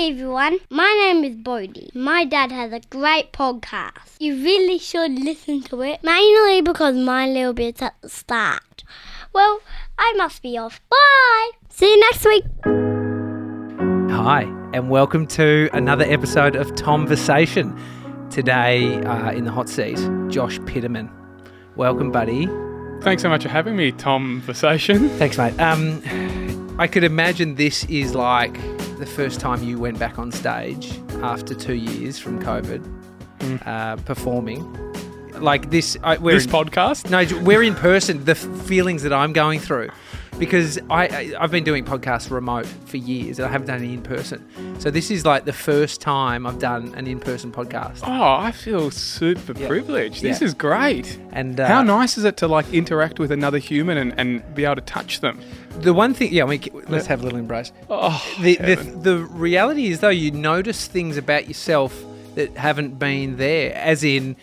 Hi everyone, my name is Bodie. My dad has a great podcast. You really should listen to it, mainly because my little bit's at the start. Well, I must be off. Bye! See you next week. Hi, and welcome to another episode of Tomversation. Today, uh, in the hot seat, Josh Piterman. Welcome, buddy. Thanks so much for having me, Tom Versation. Thanks, mate. Um, I could imagine this is like the first time you went back on stage after two years from COVID, uh, performing. Like this, I, we're This in- podcast? No, we're in person. The feelings that I'm going through, because I, I I've been doing podcasts remote for years, and I haven't done it in person. So this is like the first time I've done an in-person podcast. Oh, I feel super Yeah. privileged. This Yeah. is great. And uh, How nice is it to like interact with another human and, and be able to touch them? The one thing, yeah, we, let's have a little embrace. Oh, The, the the reality is though, you notice things about yourself that haven't been there, as in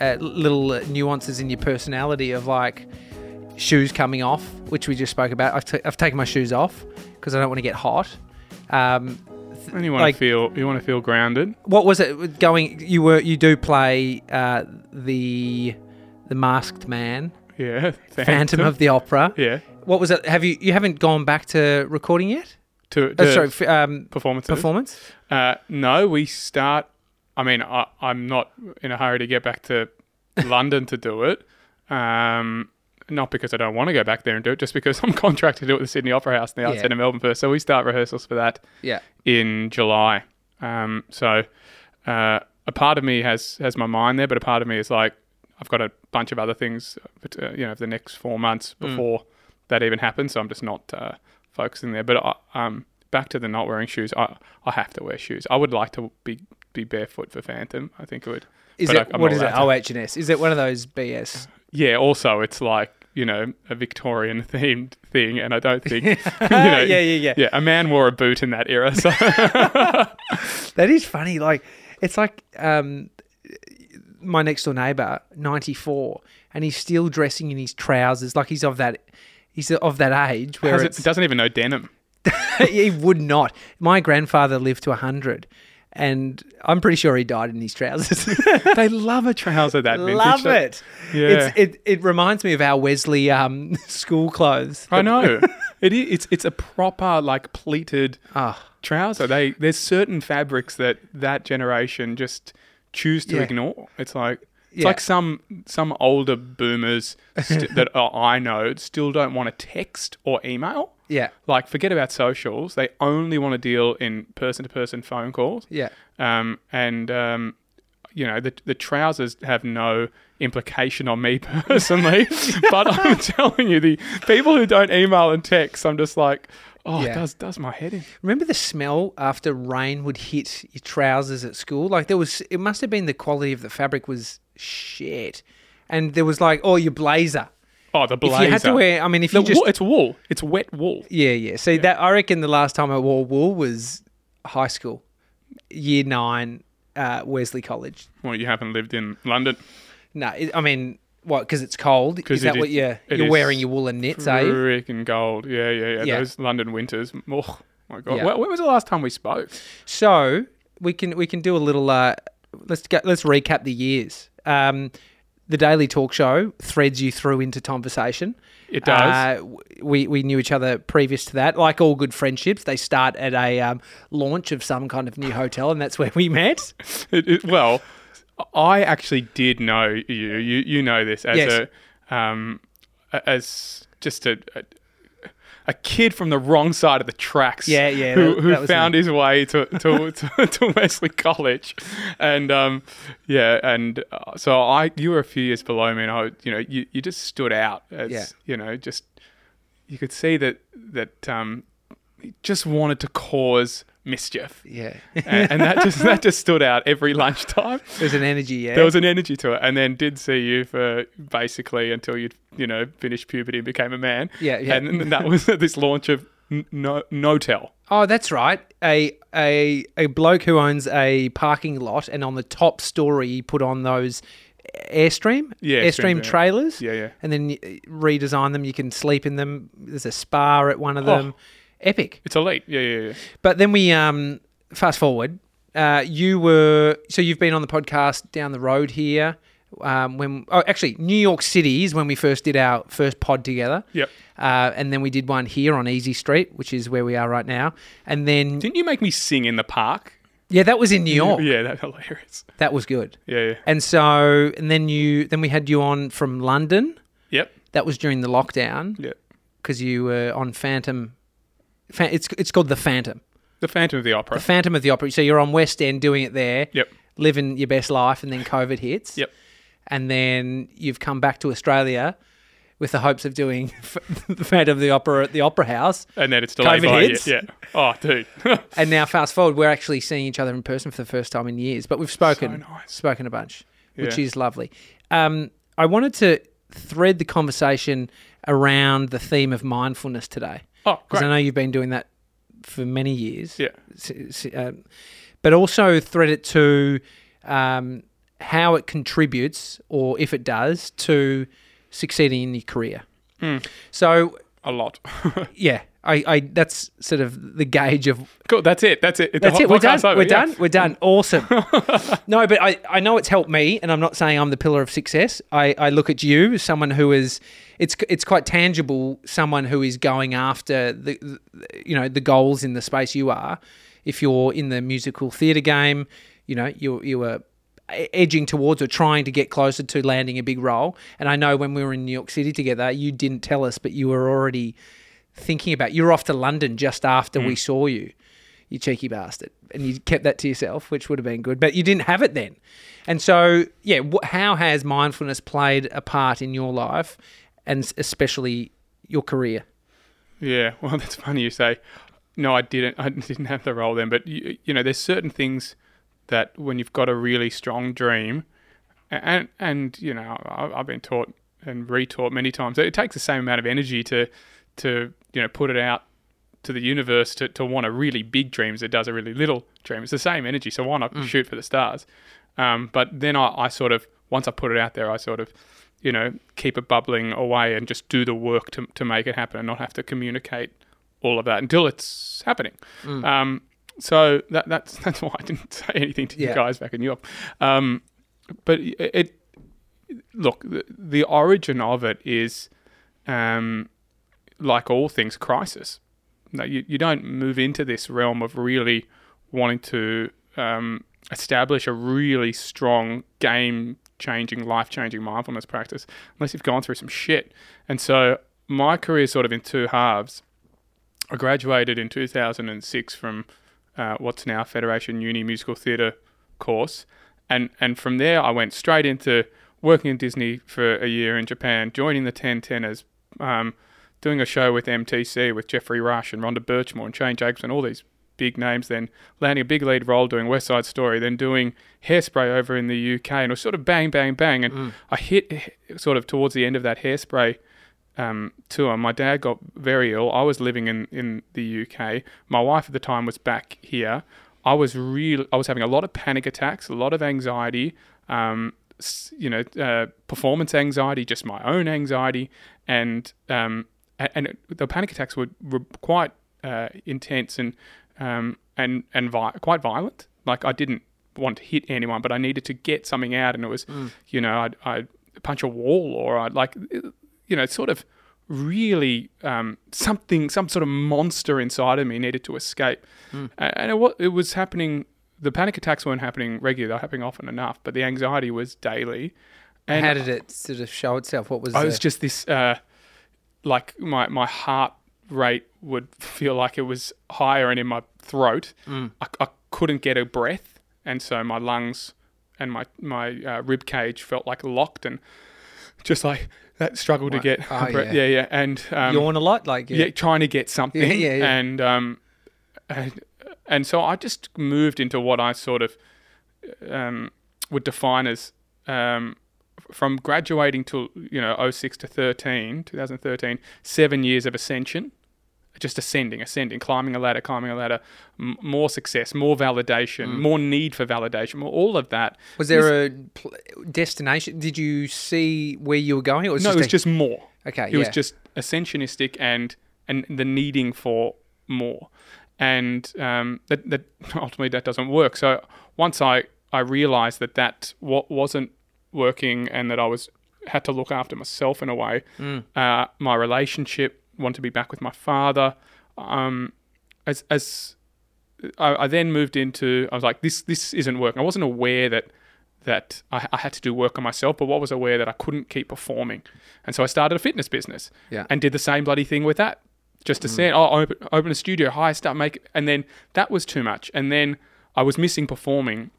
uh, little uh, nuances in your personality of like shoes coming off, which we just spoke about. I've, t- I've taken my shoes off because I don't want to get hot. Um, and you want like- to feel you want to feel grounded. what was it going? You were you do play uh, the the masked man, Yeah, Phantom, of the Opera. yeah. What was it? Have you you haven't gone back to recording yet? To, Oh, sorry, f- um, performances. performance. Uh, no, we start. I mean, I, I'm not in a hurry to get back to London to do it. Um, not because I don't want to go back there and do it, just because I'm contracted to do it at the Sydney Opera House and the Arts Yeah. Centre Melbourne first. So we start rehearsals for that Yeah. in July. Um, so uh, a part of me has has my mind there, but a part of me is like, I've got a bunch of other things, uh, you know, for the next four months before that even happens. So I'm just not uh, focusing there. But I, um, back to the not wearing shoes. I I have to wear shoes. I would like to be be barefoot for Phantom. I think it would. Is but it I- what is it? Oh, H and S. Is it one of those BS? Yeah. Also, it's like you know a Victorian themed thing, and I don't think you know, yeah, yeah, yeah. yeah. A man wore a boot in that era, so That is funny. Like it's like um, my next door neighbor, ninety four, and he's still dressing in his trousers, like he's of that. He's of that age where it, doesn't even know denim. he would not. My grandfather lived to hundred, and I'm pretty sure he died in his trousers. they love a trouser that vintage. Love it. Yeah. It's, it it reminds me of our Wesley um, school clothes. I know. it is. It's it's a proper like pleated Ah. trouser. They there's certain fabrics that that generation just choose to Yeah. ignore. It's like it's Yeah. like some some older boomers st- that uh, I know still don't want to text or email. Yeah, Like forget about socials. They only want to deal in person to person phone calls. yeah. Um, and um, you know the the trousers have no implication on me personally, but I'm telling you, the people who don't email and text, I'm just like, oh, Yeah. it does does my head in. Remember the smell after rain would hit your trousers at school? Like there was, it must have been the quality of the fabric was shit, and there was like, oh, your blazer. Oh, the blazer. If you had to wear, I mean, if The you just, wool, it's wool. It's wet wool. yeah, yeah. See that I reckon the last time I wore wool was high school, year nine, uh, Wesley College. Well, you haven't lived in London. No, it, I mean, what? Because it's cold. Is that it what is- you're you're wearing? Your woolen knits, you? Freaking gold. Yeah, yeah, yeah, Yeah. Those London winters. Oh my god. Yeah. When, when was the last time we spoke? So we can we can do a little. Uh, let's get let's recap the years. Um, the Daily Talk Show threads you through into conversation. It does. Uh, we we knew each other previous to that. Like all good friendships, they start at a um, launch of some kind of new hotel, and that's where we met. It, it, well, I actually did know you. You you know this as Yes. a um as just a, a kid from the wrong side of the tracks. Yeah, yeah, Who, that- who that found me. his way to to, to to Wesley College, and um yeah, and uh, so I you were a few years below me, and I you know you you just stood out as Yeah. you know just you could see that that um he just wanted to cause mischief. Yeah, and, and that just that just stood out every lunchtime. there's an energy. Yeah, There was an energy to it, and then did see you for basically until you you know finished puberty and became a man. Yeah, yeah. And that was this launch of N- Notel. Oh, that's right. A a a bloke who owns a parking lot, and on the top story, he put on those Airstream, Yeah, Airstream trailers. Yeah, yeah. And then redesign them. You can sleep in them. There's a spa at one of oh, them. Epic. It's elite. Yeah, yeah, yeah. But then we um fast forward. Uh, you were so you've been on the podcast down the road here. Um, when oh, actually New York City is when we first did our first pod together. Yep. Uh, and then we did one here on Easy Street, which is where we are right now. And then Didn't you make me sing in the park? yeah, that was in New York. Yeah, that's hilarious. That was good. Yeah, yeah. And so and then you then we had you on from London. Yep. That was during the lockdown Yep. because you were on Phantom. It's it's called the Phantom. The Phantom of the Opera. The Phantom of the Opera. So you're on West End doing it there. Yep. Living your best life, and then COVID hits. Yep. And then you've come back to Australia with the hopes of doing the Phantom of the Opera at the Opera House. And then it's delayed COVID by a year. hits. Yeah. Oh, dude. And now, fast forward, we're actually seeing each other in person for the first time in years. But we've spoken, nice. spoken a bunch, which Yeah. is lovely. Um, I wanted to thread the conversation around the theme of mindfulness today. Oh, because. I know you've been doing that for many years. Yeah. S- s- um, but also thread it to um, how it contributes, or if it does, to succeeding in your career. Hmm. So A lot. yeah, I, I that's sort of the gauge of cool. That's it. That's it. The that's it. We're done. over, We're yeah. done. We're done. Awesome. no, but I, I know it's helped me, and I'm not saying I'm the pillar of success. I, I look at you as someone who is it's it's quite tangible. Someone who is going after the, the you know the goals in the space you are. If you're in the musical theatre game, you know you you were edging towards or trying to get closer to landing a big role. And I know when we were in New York City together, you didn't tell us, but you were already thinking about. You were off to London just after we mm. saw you you cheeky bastard. And you kept that to yourself, which would have been good, but you didn't have it then. And so, yeah, how has mindfulness played a part in your life and especially your career? Yeah, well, that's funny you say. No, I didn't. I didn't have the role then. But you, you know, there's certain things that when you've got a really strong dream, and and you know, I- I've been taught and retaught many times it takes the same amount of energy to to you know put it out to the universe to, to want a really big dream as it does a really little dream. It's the same energy, so why not shoot for the stars? Um, but then I, I sort of once I put it out there, I sort of you know keep it bubbling away and just do the work to to make it happen and not have to communicate all of that until it's happening. Um, so that that's that's why I didn't say anything to Yeah. you guys back in New York. Um, but it, it look the, the origin of it is um, like all things crisis. No, you, you don't move into this realm of really wanting to um, establish a really strong game changing, life changing mindfulness practice unless you've gone through some shit. And so my career sort of in two halves. I graduated in 2006 from uh, what's now Federation Uni Musical Theatre course, and and from there I went straight into working in Disney for a year in Japan, joining the Ten Tenors, um, doing a show with MTC with Geoffrey Rush and Rhonda Birchmore and Shane Jacobson, all these big names. Then landing a big lead role doing West Side Story, then doing Hairspray over in the UK, and it was sort of bang, bang, bang. And I hit sort of towards the end of that Hairspray um, tour. My dad got very ill. I was living in, in the UK. My wife at the time was back here. I was real. I was having a lot of panic attacks, a lot of anxiety. Um, you know, uh, performance anxiety, just my own anxiety, and um, and it- the panic attacks were, were quite uh, intense and um, and and vi- quite violent. Like I didn't want to hit anyone, but I needed to get something out, and it was, you know, I'd, I'd punch a wall or I'd like, you know, sort of really um, something, some sort of monster inside of me needed to escape, A- and it, it was happening. The panic attacks weren't happening regularly; they were happening often enough, but the anxiety was daily. And how did it sort of show itself? What was I the- was just this, uh, like my my heart rate would feel like it was higher and in my throat. Mm. I, I couldn't get a breath, and so my lungs and my my uh, rib cage felt like locked and just like that struggle to get Oh, yeah. Yeah, yeah, and um, yawn a lot? Like, yeah. trying to get something. Yeah, yeah, yeah. And um, and, and so I just moved into what I sort of um would define as um from graduating to you know 06 to 13 2013 seven years of ascension just ascending ascending climbing a ladder climbing a ladder m- more success more validation Mm. more need for validation more, all of that Was there a pl- destination? Did you see where you were going? Or was no it was a- just more okay. It was just ascensionistic and and the needing for more. and um, that, that ultimately that doesn't work. So once I I realized that that what wasn't working and that I was had to look after myself in a way. Uh, my relationship, want to be back with my father. Um, as as I, I then moved into, I was like, this this isn't working. I wasn't aware that that I, I had to do work on myself, but what was aware that I couldn't keep performing, and so I started a fitness business. Yeah. and did the same bloody thing with that. Just to say, oh, open, open a studio, hire start make, and then that was too much, and then I was missing performing,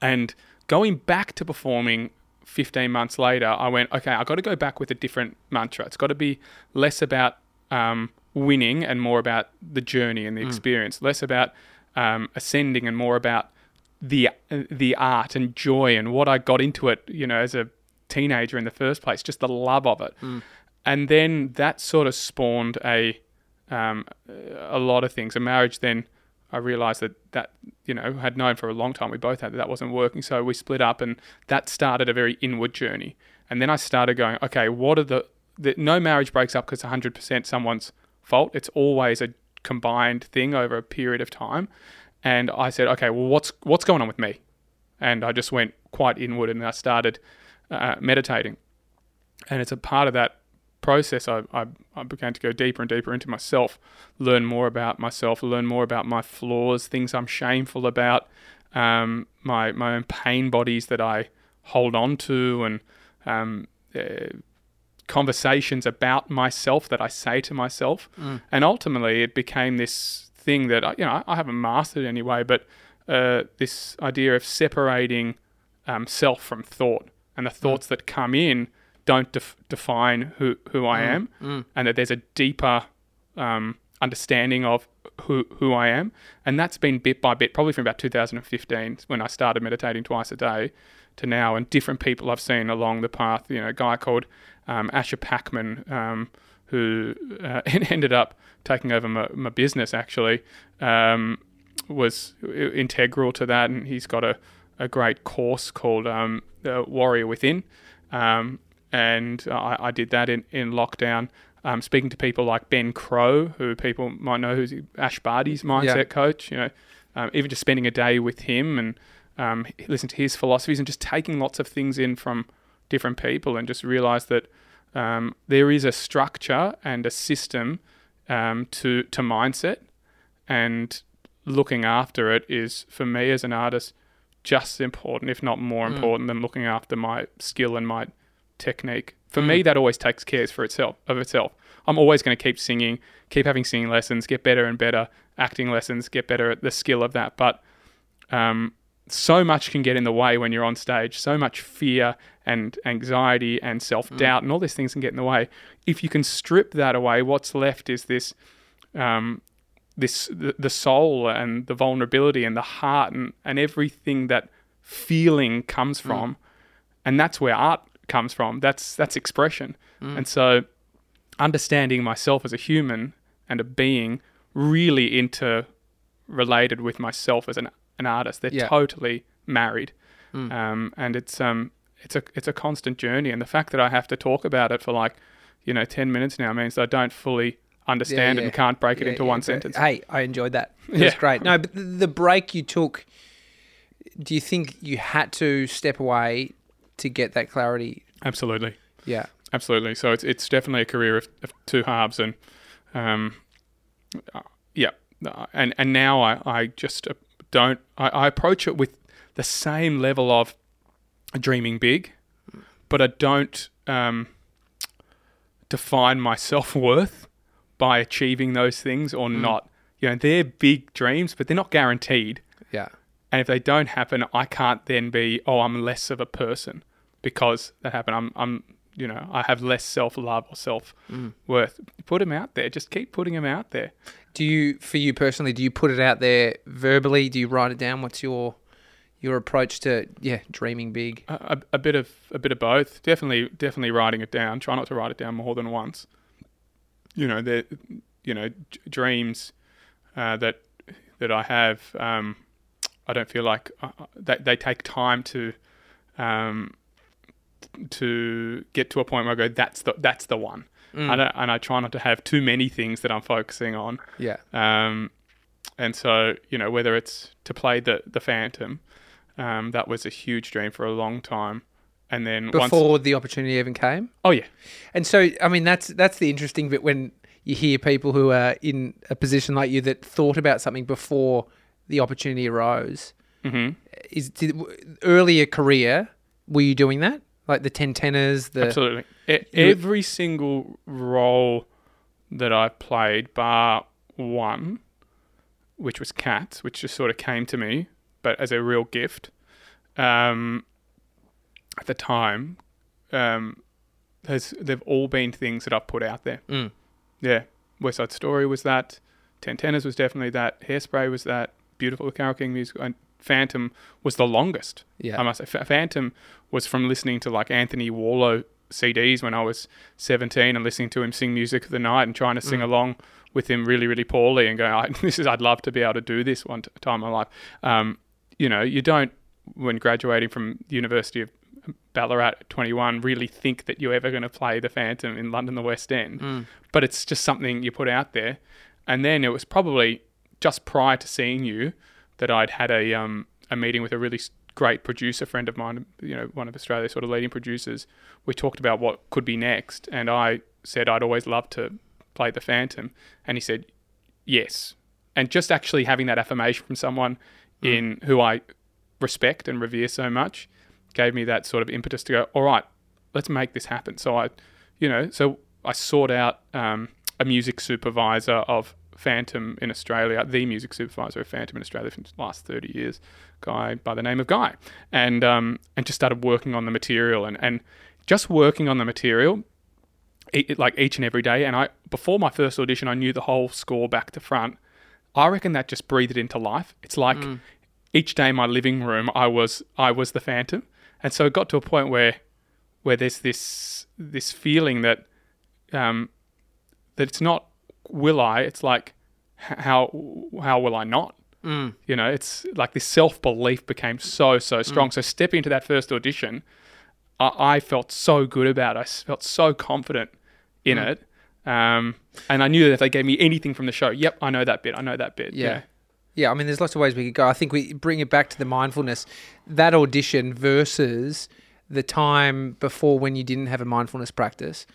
and going back to performing 15 months later, I went, okay, i got to go back with a different mantra. It's got to be less about um, winning and more about the journey and the experience, less about um, ascending and more about the the art and joy and what I got into it, you know, as a teenager in the first place, just the love of it. And then that sort of spawned a um, a lot of things. A marriage then I realized that that you know had known for a long time we both had that that wasn't working. So we split up and that started a very inward journey. And then I started going okay what are the, the no marriage breaks up because 100% someone's fault. It's always a combined thing over a period of time. And I said okay well what's what's going on with me? And I just went quite inward and I started uh, meditating. And it's a part of that process I, I, I began to go deeper and deeper into myself learn more about myself learn more about my flaws things i'm shameful about um, my, my own pain bodies that i hold on to and um, uh, conversations about myself that i say to myself. And ultimately it became this thing that I, you know i haven't mastered anyway but uh, this idea of separating um, self from thought and the thoughts that come in don't def- define who, who I am, and that there's a deeper um, understanding of who who I am, and that's been bit by bit, probably from about 2015 when I started meditating twice a day, to now, and different people I've seen along the path. You know, a guy called um, Asher Packman, um, who uh, ended up taking over my, my business actually, um, was integral to that, and he's got a a great course called um, Warrior Within. Um, and I, I did that in, in lockdown. Um, speaking to people like Ben Crowe, who people might know, who's Ash Barty's mindset Yeah. coach. You know, um, even just spending a day with him and um, listen to his philosophies and just taking lots of things in from different people, and just realize that um, there is a structure and a system um, to to mindset, and looking after it is for me as an artist just as important, if not more important, than looking after my skill and my technique. For me, that always takes cares for itself of itself. I'm always going to keep singing, keep having singing lessons, get better and better, acting lessons, get better at the skill of that. But um, so much can get in the way when you're on stage. So much fear and anxiety and self doubt and all these things can get in the way. If you can strip that away, what's left is this um, this the, the soul and the vulnerability and the heart and, and everything that feeling comes from and that's where art comes from that's that's expression and so understanding myself as a human and a being really interrelated with myself as an, an artist they're Yeah. totally married um, and it's um it's a it's a constant journey and the fact that I have to talk about it for like you know 10 minutes now means I don't fully understand it yeah. and can't break it into yeah, one sentence Hey, I enjoyed that. It was Yeah. great. No, but the break you took, do you think you had to step away to get that clarity? absolutely Yeah. Absolutely. So it's it's definitely a career of, of two halves, and um, uh, yeah, Uh, and and now I I just uh, don't I, I approach it with the same level of dreaming big, but I don't um, define my self worth by achieving those things or not. You know, they're big dreams, but they're not guaranteed. Yeah. And if they don't happen, I can't then be, oh, I'm less of a person because that happened. I'm, I'm, you know, I have less self love or self worth. Put them out there. Just keep putting them out there. Do you, for you personally, do you put it out there verbally? Do you write it down? What's your your approach to yeah dreaming big? A, a, a bit of a bit of both. Definitely, definitely writing it down. Try not to write it down more than once. You know, the, you know, d- dreams uh, that that I have. Um, I don't feel like uh, that they take time to um, to get to a point where I go, that's the that's the one. Mm. I don't, and I try not to have too many things that I'm focusing on. Yeah. Um, and so you know whether it's to play the the Phantom, um, that was a huge dream for a long time, and then once Before the opportunity even came. oh yeah And so, I mean, that's that's the interesting bit when you hear people who are in a position like you that thought about something before the opportunity arose. hmm Is did, earlier career were you doing that? Like the ten tenors, the absolutely E- You- every single role that I played, bar one, which was Cats, which just sort of came to me, but as a real gift. Um, at the time, um, has they've all been things that I've put out there. Mm. Yeah, West Side Story was that. Ten Tenors was definitely that. Hairspray was that. Beautiful Carole King music. And Phantom was the longest. yeah, I must say, Ph- Phantom was from listening to like Anthony Warlow CDs when I was 17 and listening to him sing music of the night and trying to sing Mm. along with him really, really poorly and going, I, "This is I'd love to be able to do this one time in my life." Um, you know, you don't when graduating from the University of Ballarat at 21 really think that you're ever going to play the Phantom in London, the West End Mm. but it's just something you put out there. And then it was probably just prior to seeing you that I'd had a um, a meeting with a really great producer friend of mine, you know, one of Australia's sort of leading producers. We talked about what could be next, and I said I'd always love to play the Phantom, and he said yes. And just actually having that affirmation from someone in who I respect and revere so much gave me that sort of impetus to go, all right, let's make this happen. So I, you know, so I sought out um, a music supervisor of Phantom in Australia, the music supervisor of Phantom in Australia for the last 30 years, guy by the name of Guy, and um, and just started working on the material and, and just working on the material, e- like each and every day. And I before my first audition, I knew the whole score back to front. I reckon that just breathed it into life. It's like each day in my living room, I was I was the Phantom, and so it got to a point where where there's this this feeling that um, that it's not will I, it's like how how will I not? Mm. You know, it's like this self belief became so so strong. So stepping into that first audition, I, I felt so good about. I felt so confident in it, um, and I knew that if they gave me anything from the show, yep, I know that bit. I know that bit. Yeah. Yeah, I mean, there's lots of ways we could go. I think we bring it back to the mindfulness. That audition versus the time before when you didn't have a mindfulness practice.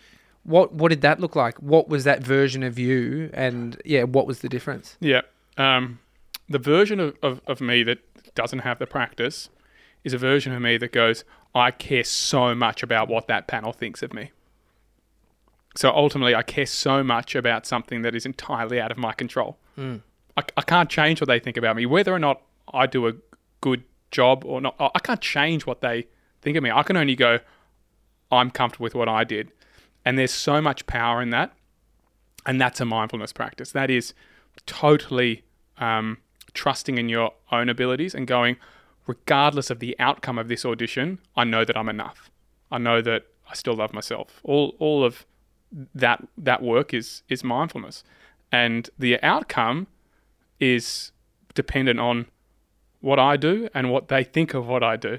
What what did that look like? What was that version of you? And yeah, what was the difference? Yeah. Um, the version of, of, of me that doesn't have the practice is a version of me that goes, I care so much about what that panel thinks of me. So ultimately, I care so much about something that is entirely out of my control. Mm. I, I can't change what they think about me, whether or not I do a good job or not. I I can't change what they think of me. I can only go, I'm comfortable with what I did. And there's so much power in that. And that's a mindfulness practice. That is totally um, trusting in your own abilities and going, regardless of the outcome of this audition, I know that I'm enough. I know that I still love myself. All all of that that work is is mindfulness, and the outcome is dependent on what I do and what they think of what I do.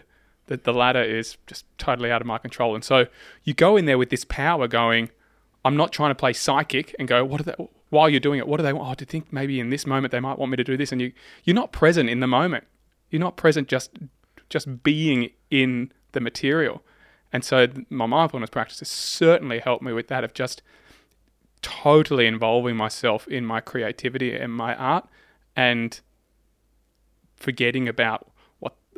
That the ladder is just totally out of my control, and so you go in there with this power, going, I'm not trying to play psychic and go, what are they? While you're doing it, what do they want? Oh, to think maybe in this moment they might want me to do this, and you you're not present in the moment. You're not present just just being in the material. And so my mindfulness practice has certainly helped me with that of just totally involving myself in my creativity and my art and forgetting about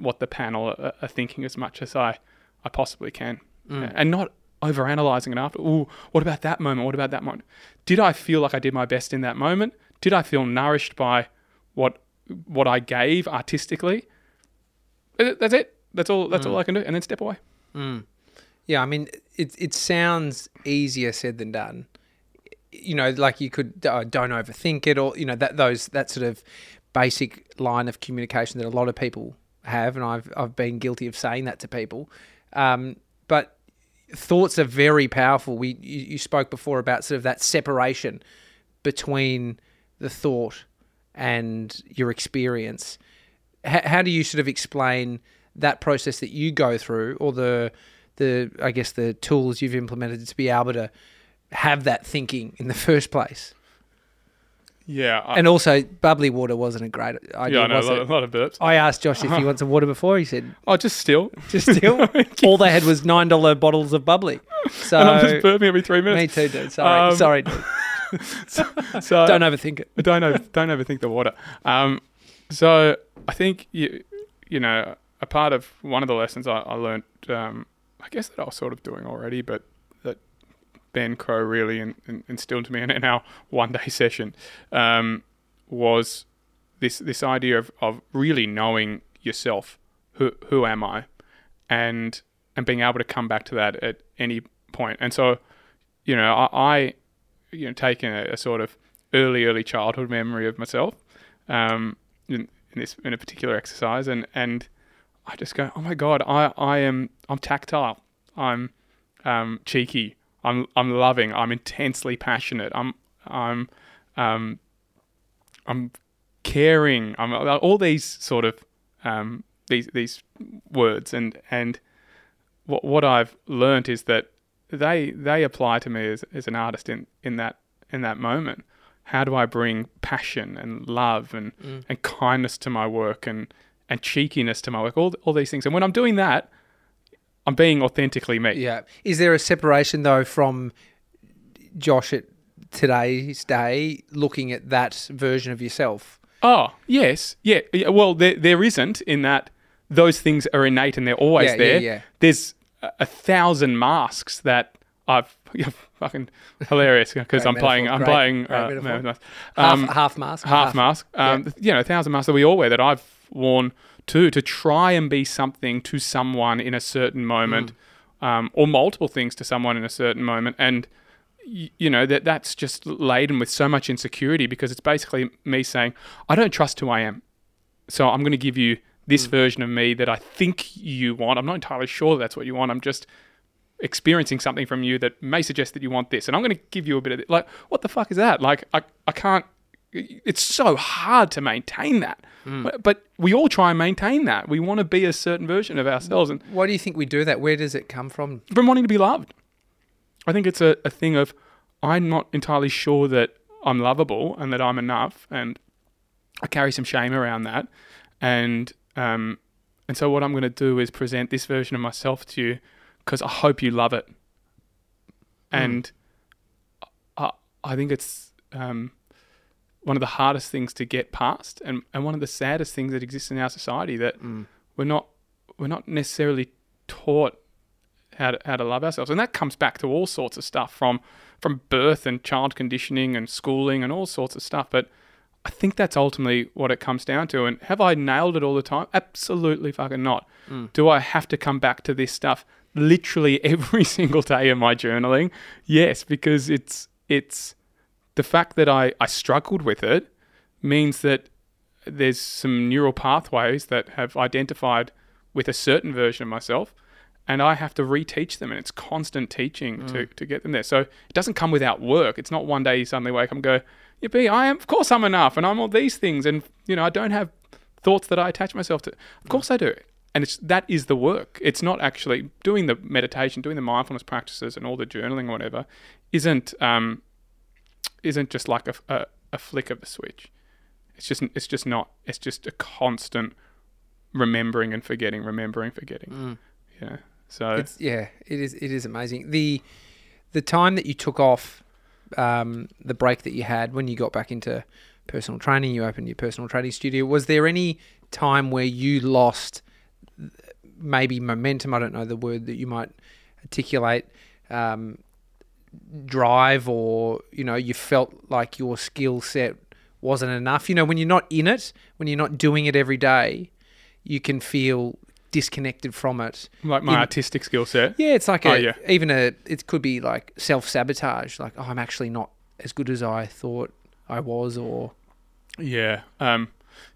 what the panel are, are thinking as much as I I possibly can. Mm. And not overanalyzing it after. Ooh, what about that moment? What about that moment? Did I feel like I did my best in that moment? Did I feel nourished by what what I gave artistically? That's it. That's all. That's all mm. I can do. And then step away. Mm. Yeah, I mean, it it sounds easier said than done. You know, like you could uh, don't overthink it, or you know that those that sort of basic line of communication that a lot of people have, and I've I've been guilty of saying that to people. Um, but thoughts are very powerful. We you, you spoke before about sort of that separation between the thought and your experience. H- how do you sort of explain that process that you go through, or the the I guess the tools you've implemented to be able to have that thinking in the first place? Yeah, I, And also, bubbly water wasn't a great idea, yeah, I know a was lot, it? a lot of burps. I asked Josh if he wants some water before. He said, Oh, just still. just still. All they had was nine dollar bottles of bubbly. So and I'm just burping every three minutes. me too, dude. Sorry, Um, sorry, dude. So Don't overthink it. don't over, don't overthink the water. Um, so I think you you know a part of one of the lessons I, I learned, um, I guess that I was sort of doing already, but Ben Crowe really in, in, instilled to me in, in our one day session um, was this this idea of, of really knowing yourself. Who who am I, and and being able to come back to that at any point. And so, you know, I, I you know taking a, a sort of early early childhood memory of myself um, in, in this in a particular exercise, and and I just go, oh my god, I I am I'm tactile, I'm um, cheeky, I'm I'm loving, I'm intensely passionate, I'm I'm um, I'm caring, I'm all these sort of um, these these words, and and what what I've learnt is that they they apply to me as, as an artist in, in that in that moment. How do I bring passion and love and, and kindness to my work and, and cheekiness to my work? All all these things. And when I'm doing that, I'm being authentically me. Yeah. Is there a separation though from Josh at today's day looking at that version of yourself? Oh, yes. Yeah. yeah. Well, there, there isn't in that those things are innate and they're always Yeah, yeah, there. yeah. There's a, thousand masks that I've yeah, fucking hilarious because I'm playing I'm playing uh. Half, Um, half mask. half mask. Um, You know, a thousand masks that we all wear that I've worn too to try and be something to someone in a certain moment, um, or multiple things to someone in a certain moment, and y- you know that that's just laden with so much insecurity because it's basically me saying I don't trust who I am, so I'm going to give you this version of me that I think you want. I'm not entirely sure that's what you want. I'm just experiencing something from you that may suggest that you want this and i'm going to give you a bit of it. like what the fuck is that like i, I can't it's so hard to maintain that. But, but we all try and maintain that. We want to be a certain version of ourselves and Why do you think we do that? Where does it come from? from wanting to be loved. I think it's a, a thing of i'm not entirely sure that i'm lovable and that i'm enough and i carry some shame around that. And um and so what i'm going to do is present this version of myself to you because i hope you love it. And I, I think it's um, one of the hardest things to get past, and, and one of the saddest things that exists in our society that mm. we're not we're not necessarily taught how to, how to love ourselves, and that comes back to all sorts of stuff from from birth and child conditioning and schooling and all sorts of stuff. But I think that's ultimately what it comes down to. And have I nailed it all the time? Absolutely fucking not. Mm. Do I have to come back to this stuff literally every single day of my journaling? Yes, because it's it's the fact that I, I struggled with it means that there's some neural pathways that have identified with a certain version of myself and I have to reteach them and it's constant teaching to, to get them there. So it doesn't come without work. It's not one day you suddenly wake up and go, Yippee, I am of course I'm enough and I'm all these things and you know, I don't have thoughts that I attach myself to. Of course I do. And it's that is the work. It's not actually doing the meditation, doing the mindfulness practices and all the journaling or whatever isn't um isn't just like a, a, a flick of the switch. It's just it's just not. It's just a constant remembering and forgetting, remembering, forgetting. Yeah. So It's yeah, it is it is amazing. The the time that you took off um, the break that you had when you got back into personal training, you opened your personal training studio. Was there any time where you lost maybe momentum? I don't know the word that you might articulate. Um, drive or you know you felt like your skill set wasn't enough you know when you're not in it when you're not doing it every day you can feel disconnected from it like my in- artistic skill set. yeah, it's like Oh, a yeah. even a it could be like self sabotage. Like, oh, I'm actually not as good as I thought I was, or Yeah. Um,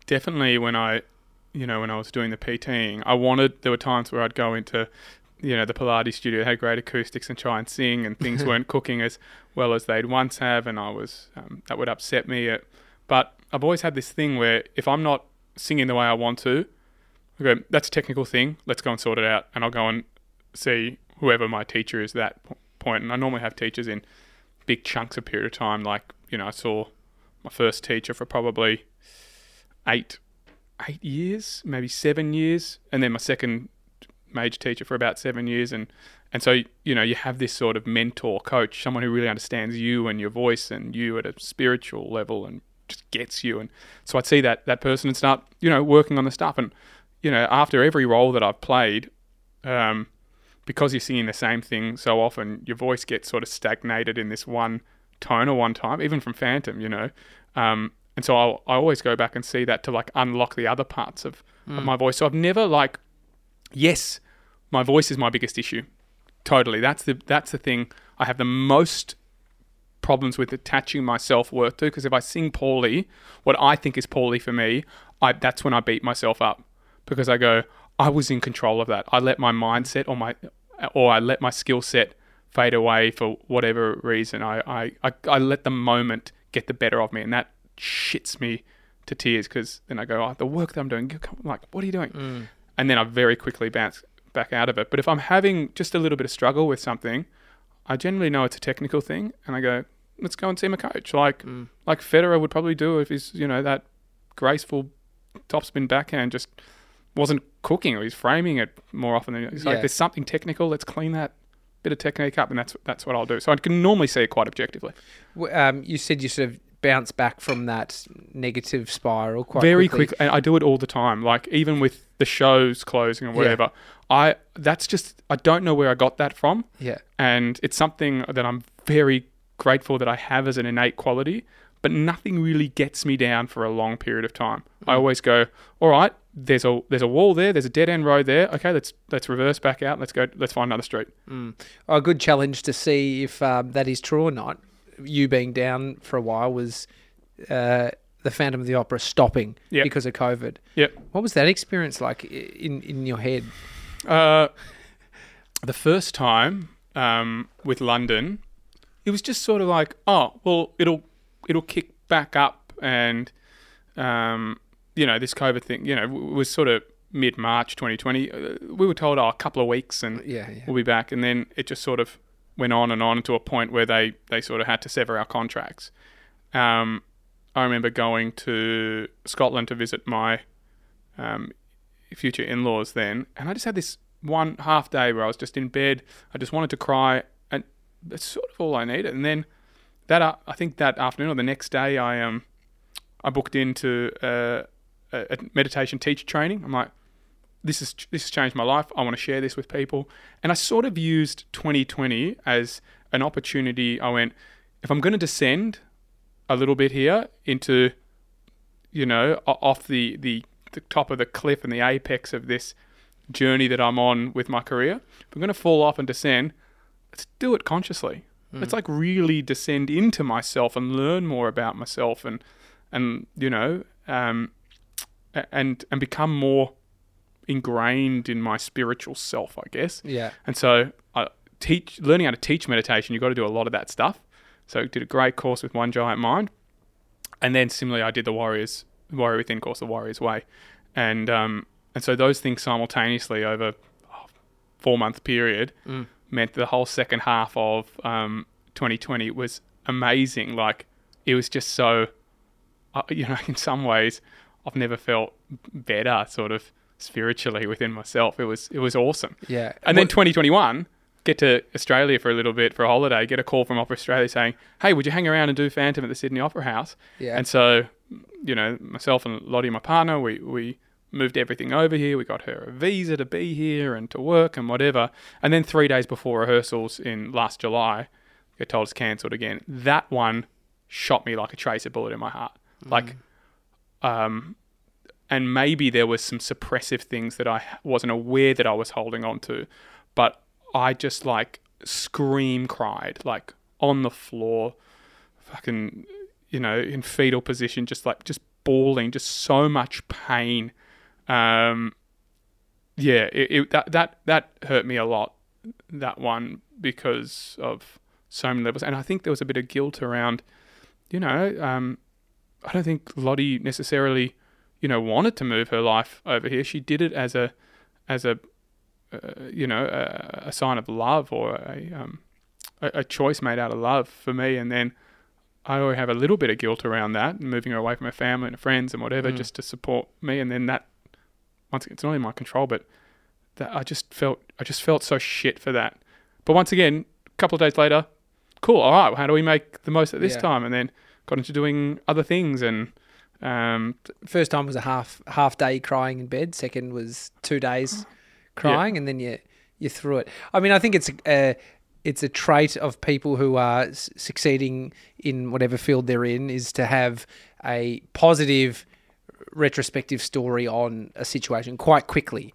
definitely when I, you know, when I was doing the PTing, I wanted, there were times where I'd go into, you know, the Pilates studio, had great acoustics and try and sing and things weren't cooking as well as they'd once have. And I was, um, that would upset me. Uh, But I've always had this thing where if I'm not singing the way I want to, I go, that's a technical thing. Let's go and sort it out. And I'll go and see whoever my teacher is at that point. And I normally have teachers in big chunks of period of time. Like, you know, I saw my first teacher for probably eight eight years, maybe seven years, and then my second major teacher for about seven years, and and so you know you have this sort of mentor coach, someone who really understands you and your voice and you at a spiritual level and just gets you, and so I'd see that that person and start you know working on the stuff, and you know after every role that I've played. Um, because you're singing the same thing so often, your voice gets sort of stagnated in this one tone or one time, even from Phantom, you know. Um, and so I'll, I always go back and see that to like unlock the other parts of, of my voice. So I've never like, yes, my voice is my biggest issue. Totally. That's the that's the thing I have the most problems with attaching my self worth to because if I sing poorly, what I think is poorly for me, I that's when I beat myself up because I go, I was in control of that. I let my mindset or my or I let my skill set fade away for whatever reason. I, I, I, I let the moment get the better of me, and that shits me to tears because then I go, oh, the work that I'm doing, like, what are you doing? Mm. And then I very quickly bounce back out of it. But if I'm having just a little bit of struggle with something, I generally know it's a technical thing, and I go, let's go and see my coach, like like Federer would probably do if he's you know that graceful topspin backhand just wasn't cooking or he's framing it more often than he's like there's something technical. Let's clean that bit of technique up. And that's that's what I'll do. So I can normally see it quite objectively. Um, you said you sort of bounce back from that negative spiral quite very quickly. quick and I do it all the time like even with the shows closing and Yeah. I that's just I don't know where I got that from Yeah. and it's something that I'm very grateful that I have as an innate quality. But nothing really gets me down for a long period of time. I always go, all right. There's a there's a wall there. There's a dead end road there. Okay, let's let's reverse back out. Let's go. Let's find another street. A good challenge to see if um, that is true or not. You being down for a while was uh, the Phantom of the Opera stopping Yep. because of COVID. Yep. What was that experience like in in your head? Uh, the first time um, with London, it was just sort of like, oh, well, it'll it'll kick back up, and um, you know, this COVID thing, you know, w- was sort of mid March 2020. Uh, we were told, oh, a couple of weeks, and Yeah, yeah. we'll be back, and then it just sort of went on and on to a point where they they sort of had to sever our contracts. Um, I remember going to Scotland to visit my future in-laws then, and I just had this one half day where I was just in bed. I just wanted to cry, and that's sort of all I needed. And then that uh, I think that afternoon or the next day, I um I booked into uh, a, a meditation teacher training. I'm like, this is this has changed my life. I want to share this with people, and I sort of used 2020 as an opportunity. I went, if I'm going to descend a little bit here into, you know, off the the the top of the cliff and the apex of this journey that I'm on with my career. If I'm going to fall off and descend, let's do it consciously. Let's like really descend into myself and learn more about myself and and you know um and and become more ingrained in my spiritual self, I guess. Yeah. And so, I teach learning how to teach meditation. You've got to do a lot of that stuff. So, I did a great course with One Giant Mind, and then similarly, I did the Warriors Warrior Within course, the Warriors Way, and um, and so those things simultaneously over a four month period meant the whole second half of um, 2020 was amazing. Like it was just so, uh, you know, in some ways, I've never felt better, sort of spiritually within myself. It was it was awesome. Yeah. And then 2021, get to Australia for a little bit for a holiday, get a call from Opera Australia saying, hey, would you hang around and do Phantom at the Sydney Opera House? Yeah. And so, you know, myself and Lottie, my partner, we, we moved everything over here. We got her a visa to be here and to work and whatever. And then three days before rehearsals in last July, get told it's cancelled again. That one shot me like a tracer bullet in my heart. Like, um, and maybe there was some suppressive things that I wasn't aware that I was holding on to, but I just like scream cried like on the floor, fucking, you know, in fetal position, just like just bawling, just so much pain. Um, yeah, it, it that that that hurt me a lot. That one because of so many levels, and I think there was a bit of guilt around, you know, um, I don't think Lottie necessarily, you know, wanted to move her life over here. She did it as a, as a, uh, you know, a, a sign of love or a, um, a, a choice made out of love for me. And then I always have a little bit of guilt around that, and moving her away from her family and friends and whatever, Mm. just to support me. And then that, once again, it's not in my control, but that I just felt, I just felt so shit for that. But once again, a couple of days later, cool. All right, how do we make the most of this Yeah. time? And then got into doing other things and. Um, First time was a half half day crying in bed. Second was two days crying, and then you you through it. I mean, I think it's a it's a trait of people who are succeeding in whatever field they're in is to have a positive retrospective story on a situation quite quickly.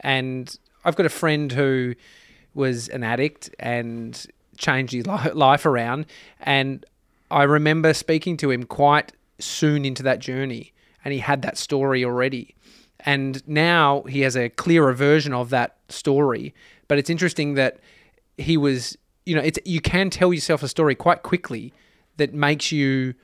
And I've got a friend who was an addict and changed his life around. And I remember speaking to him quite soon into that journey, and he had that story already. And now he has a clearer version of that story. But it's interesting that he was, you know, it's you can tell yourself a story quite quickly that makes you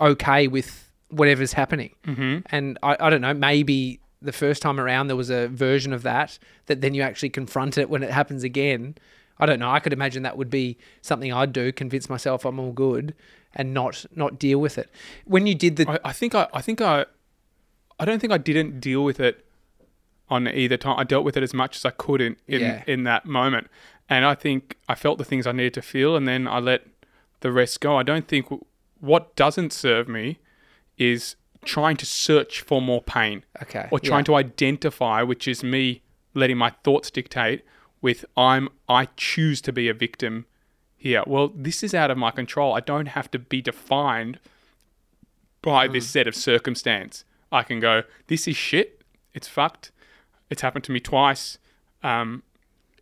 okay with whatever's happening. Mm-hmm. And I, I don't know, maybe the first time around there was a version of that that then you actually confront it when it happens again. I don't know. I could imagine that would be something I'd do, convince myself I'm all good and not not deal with it. When you did the I, I think I, I think I, I don't think I didn't deal with it on either time. I dealt with it as much as I could in in, Yeah. in that moment, and I think I felt the things I needed to feel, and then I let the rest go. I don't think w- what doesn't serve me is trying to search for more pain okay or trying to identify, which is me letting my thoughts dictate with I'm I choose to be a victim here. Well, this is out of my control. I don't have to be defined by this set of circumstance. I can go, this is shit. It's fucked. It's happened to me twice. Um,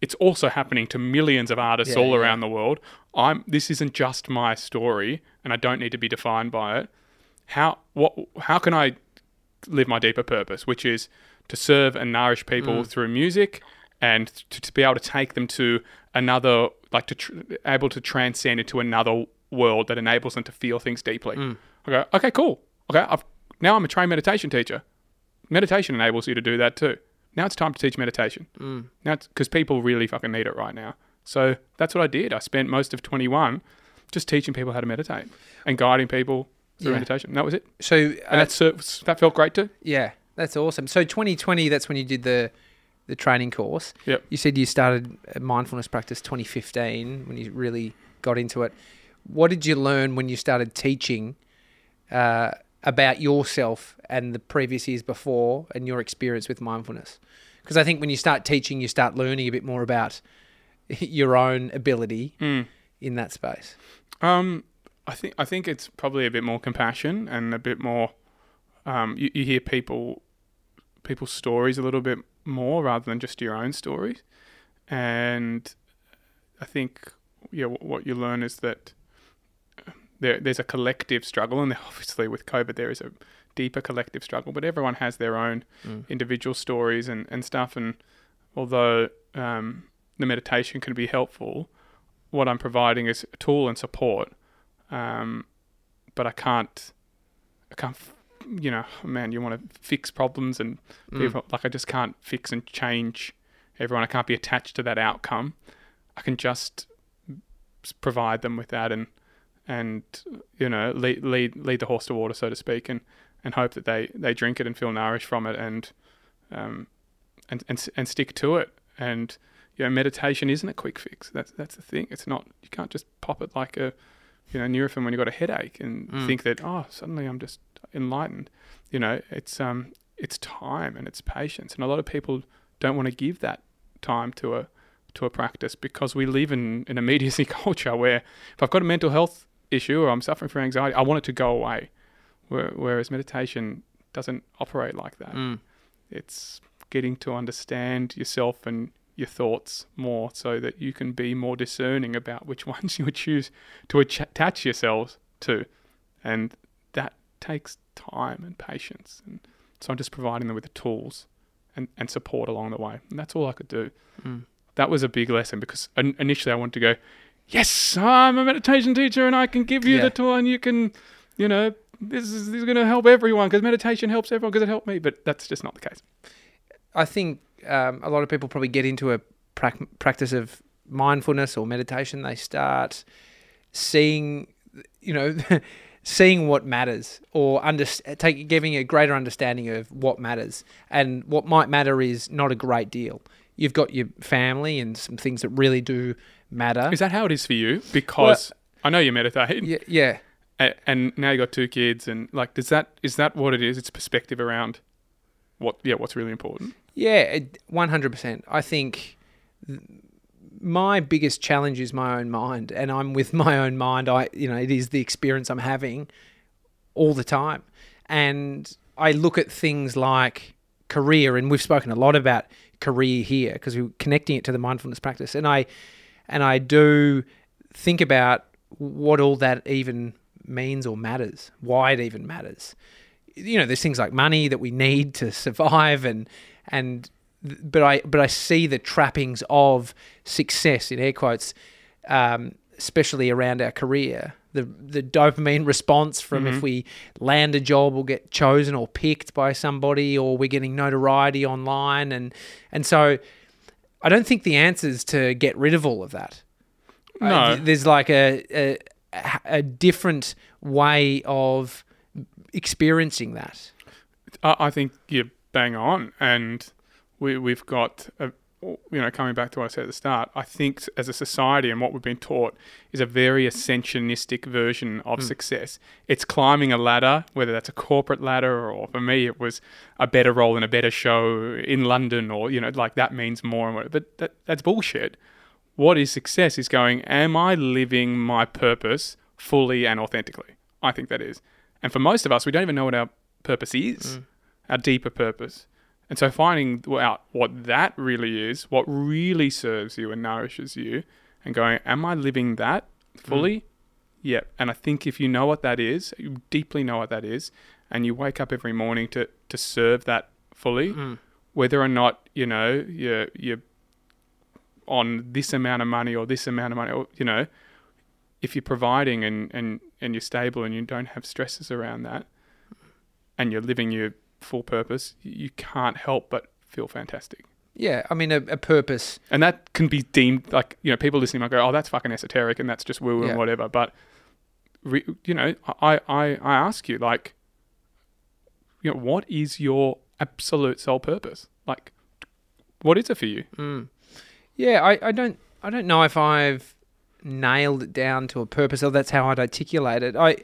it's also happening to millions of artists Yeah, all yeah. around the world. I'm this isn't just my story, and I don't need to be defined by it. How what how can I live my deeper purpose, which is to serve and nourish people Mm. through music, and to, to be able to take them to another, like to tr- able to transcend into another world that enables them to feel things deeply. Mm. I go, okay, cool. Okay, I've, now I'm a trained meditation teacher. Meditation enables you to do that too. Now it's time to teach meditation. Mm. Now, because people really fucking need it right now. So that's what I did. I spent most of 21 just teaching people how to meditate and guiding people through Yeah. meditation. That was it. So And uh, that felt great too. yeah, that's awesome. So 2020, that's when you did the the training course. Yep. You said you started uh, mindfulness practice 2015 when you really got into it. What did you learn when you started teaching uh, about yourself and the previous years before and your experience with mindfulness? Because I think when you start teaching, you start learning a bit more about your own ability Mm. in that space. Um, I think I think it's probably a bit more compassion and a bit more. Um, you, you hear people people's stories a little bit more rather than just your own stories, and I think yeah, what you learn is that there there's a collective struggle, and obviously with COVID there is a deeper collective struggle, but everyone has their own Mm. individual stories and, and stuff. And although um, the meditation can be helpful, what I'm providing is a tool and support. Um, but I can't, I can't, you know, man, you want to fix problems and Mm. people, like I just can't fix and change everyone. I can't be attached to that outcome. I can just provide them with that and, and, you know, lead, lead, lead the horse to water, so to speak, and, and hope that they, they drink it and feel nourished from it and, um, and, and, and stick to it. And, you know, meditation isn't a quick fix. That's, that's the thing. It's not, you can't just pop it like a, you know, Nurofen when you've got a headache and Mm. think that, oh, suddenly I'm just enlightened. You know, it's, um, it's time and it's patience. And a lot of people don't want to give that time to a, to a practice because we live in an immediacy culture where if I've got a mental health issue or I'm suffering from anxiety, I want it to go away. Whereas meditation doesn't operate like that. Mm. It's getting to understand yourself and your thoughts more so that you can be more discerning about which ones you would choose to attach yourselves to. And that takes time and patience. And so I'm just providing them with the tools and, and support along the way. And that's all I could do. Mm. That was a big lesson because initially I wanted to go, yes, I'm a meditation teacher and I can give you Yeah. the tool and you can, you know, this is, this is going to help everyone because meditation helps everyone because it helped me. But that's just not the case. I think um, a lot of people probably get into a prac- practice of mindfulness or meditation. They start seeing you know, seeing what matters or under, take, giving a greater understanding of what matters. And what might matter is not a great deal. You've got your family and some things that really do matter. Is that how it is for you? Because I know you meditate, yeah, yeah. a- and now you got two kids, and like, does that is that what it is? It's perspective around what, yeah, what's really important. Yeah, one hundred percent. I think th- my biggest challenge is my own mind, and I'm with my own mind. I, you know, it is the experience I'm having all the time, and I look at things like career, and we've spoken a lot about career here because we're connecting it to the mindfulness practice, and I, and I do think about what all that even means or matters, why it even matters. You know there's things like money that we need to survive and and but I but I see the trappings of success in air quotes um, especially around our career. The the dopamine response from if we land a job or get chosen or picked by somebody or we're getting notoriety online and and so I don't think the answer is to get rid of all of that No. uh, th- there's like a, a a different way of experiencing that. I, I think you're bang on, and we we've got a, you know coming back to what I said at the start. I think as a society and what we've been taught is a very ascensionistic version of hmm. success. It's climbing a ladder, whether that's a corporate ladder or for me it was a better role in a better show in London, or you know like that means more and what. But that that's bullshit. What is success is going, am I living my purpose fully and authentically? I think that is. And for most of us, we don't even know what our purpose is, hmm. our deeper purpose. And so finding out what that really is, what really serves you and nourishes you, and going, am I living that mm. fully? Yeah. And I think if you know what that is, you deeply know what that is, and you wake up every morning to, to serve that fully, mm. whether or not, you know, you're, you're on this amount of money or this amount of money, or, you know, if you're providing and, and, and you're stable and you don't have stresses around that and you're living your full purpose, you can't help but feel fantastic. Yeah, I mean a, a purpose. And that can be deemed like, you know, people listening might go, oh, that's fucking esoteric and that's just woo woo Yeah. and whatever. But, re, you know, I, I, I ask you, like, you know, what is your absolute sole purpose? Like, what is it for you? Hmm. Yeah, I, I don't I don't know if I've nailed it down to a purpose or that's how I'd articulate it. I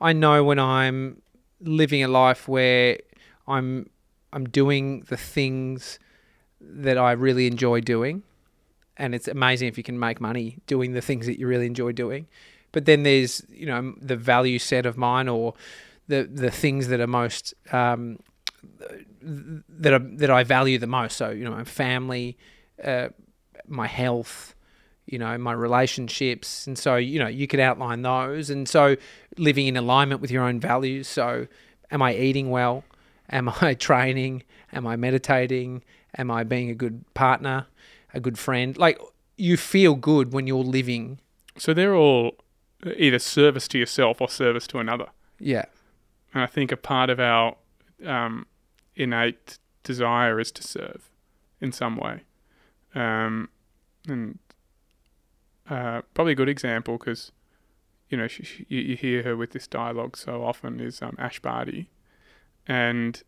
I know when I'm living a life where I'm I'm doing the things that I really enjoy doing. And it's amazing if you can make money doing the things that you really enjoy doing. But then there's, you know, the value set of mine or the the things that are most um, that are, that I value the most. So, you know, my family, uh, my health, you know, my relationships. And so, you know, you could outline those. And so living in alignment with your own values. So, am I eating well? Am I training? Am I meditating? Am I being a good partner, a good friend? Like, you feel good when you're living. So they're all either service to yourself or service to another. Yeah. And I think a part of our um, innate desire is to serve in some way. Um, and uh, probably a good example because, you know, she, she, you, you hear her with this dialogue so often is um, Ash Barty. And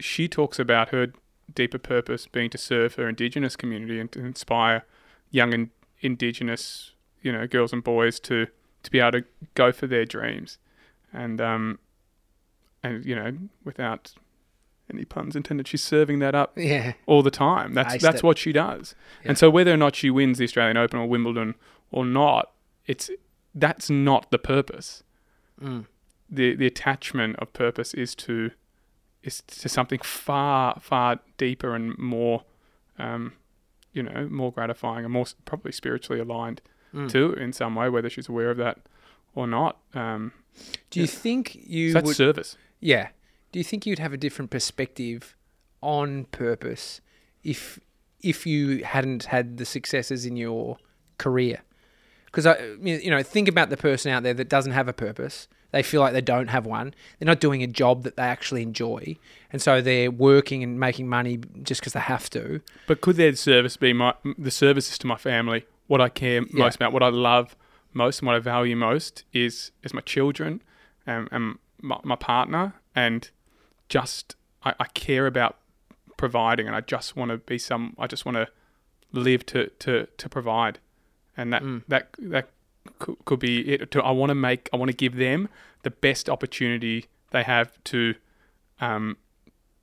she talks about her deeper purpose being to serve her Indigenous community and to inspire young and Indigenous, you know, girls and boys to, to be able to go for their dreams. And um, and you know, without any puns intended, she's serving that up Yeah. all the time. That's Aced that's it. what she does. Yeah. And so whether or not she wins the Australian Open or Wimbledon or not, it's that's not the purpose. Mm. The the attachment of purpose is to is to something far far deeper and more, um, you know, more gratifying and more probably spiritually aligned Mm. too in some way, whether she's aware of that or not. Um, Do you think you so that's would, service. Yeah. Do you think you'd have a different perspective on purpose if if you hadn't had the successes in your career? Because I, you know, think about the person out there that doesn't have a purpose. They feel like they don't have one. They're not doing a job that they actually enjoy, and so they're working and making money just because they have to. But could their service be my the services to my family, what I care most about, what I love most and what I value most is is my children and, and my, my partner and just I, I care about providing and I just want to be some I just want to live to to to provide and that Mm. that that could, could be it to, I want to make I want to give them the best opportunity they have to um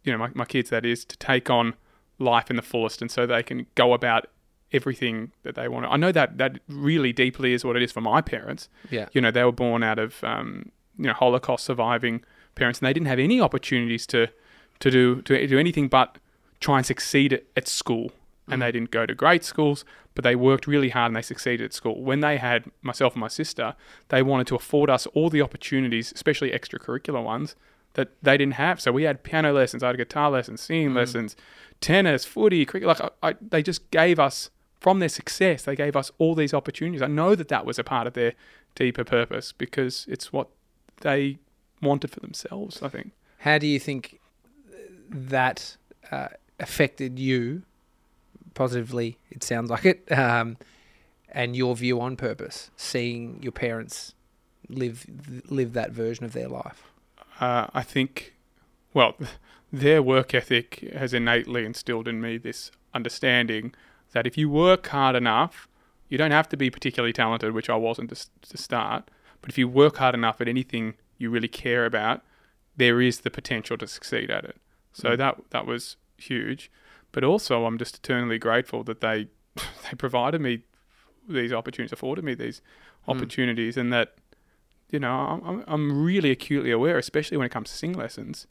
you know my, my kids that is to take on life in the fullest and so they can go about everything that they want to. I know that that really deeply is what it is for my parents Yeah. you know they were born out of um, you know Holocaust surviving parents, and they didn't have any opportunities to to do to do anything but try and succeed at school. And they didn't go to great schools, but they worked really hard and they succeeded at school. When they had myself and my sister, they wanted to afford us all the opportunities, especially extracurricular ones, that they didn't have. So we had piano lessons, I had guitar lessons, singing lessons, tennis, footy, cricket. Like I, I, they just gave us from their success, they gave us all these opportunities. I know that that was a part of their deeper purpose because it's what they wanted for themselves. I think. How do you think that uh, affected you positively? It sounds like it, um, and your view on purpose, seeing your parents live live that version of their life. Uh, I think, well, their work ethic has innately instilled in me this understanding that if you work hard enough, you don't have to be particularly talented, which I wasn't to, to start, but if you work hard enough at anything you really care about, there is the potential to succeed at it. So Mm. that that was huge, but also I'm just eternally grateful that they they provided me these opportunities, afforded me these Mm. opportunities, and that you know I'm- I'm I'm really acutely aware, especially when it comes to sing lessons.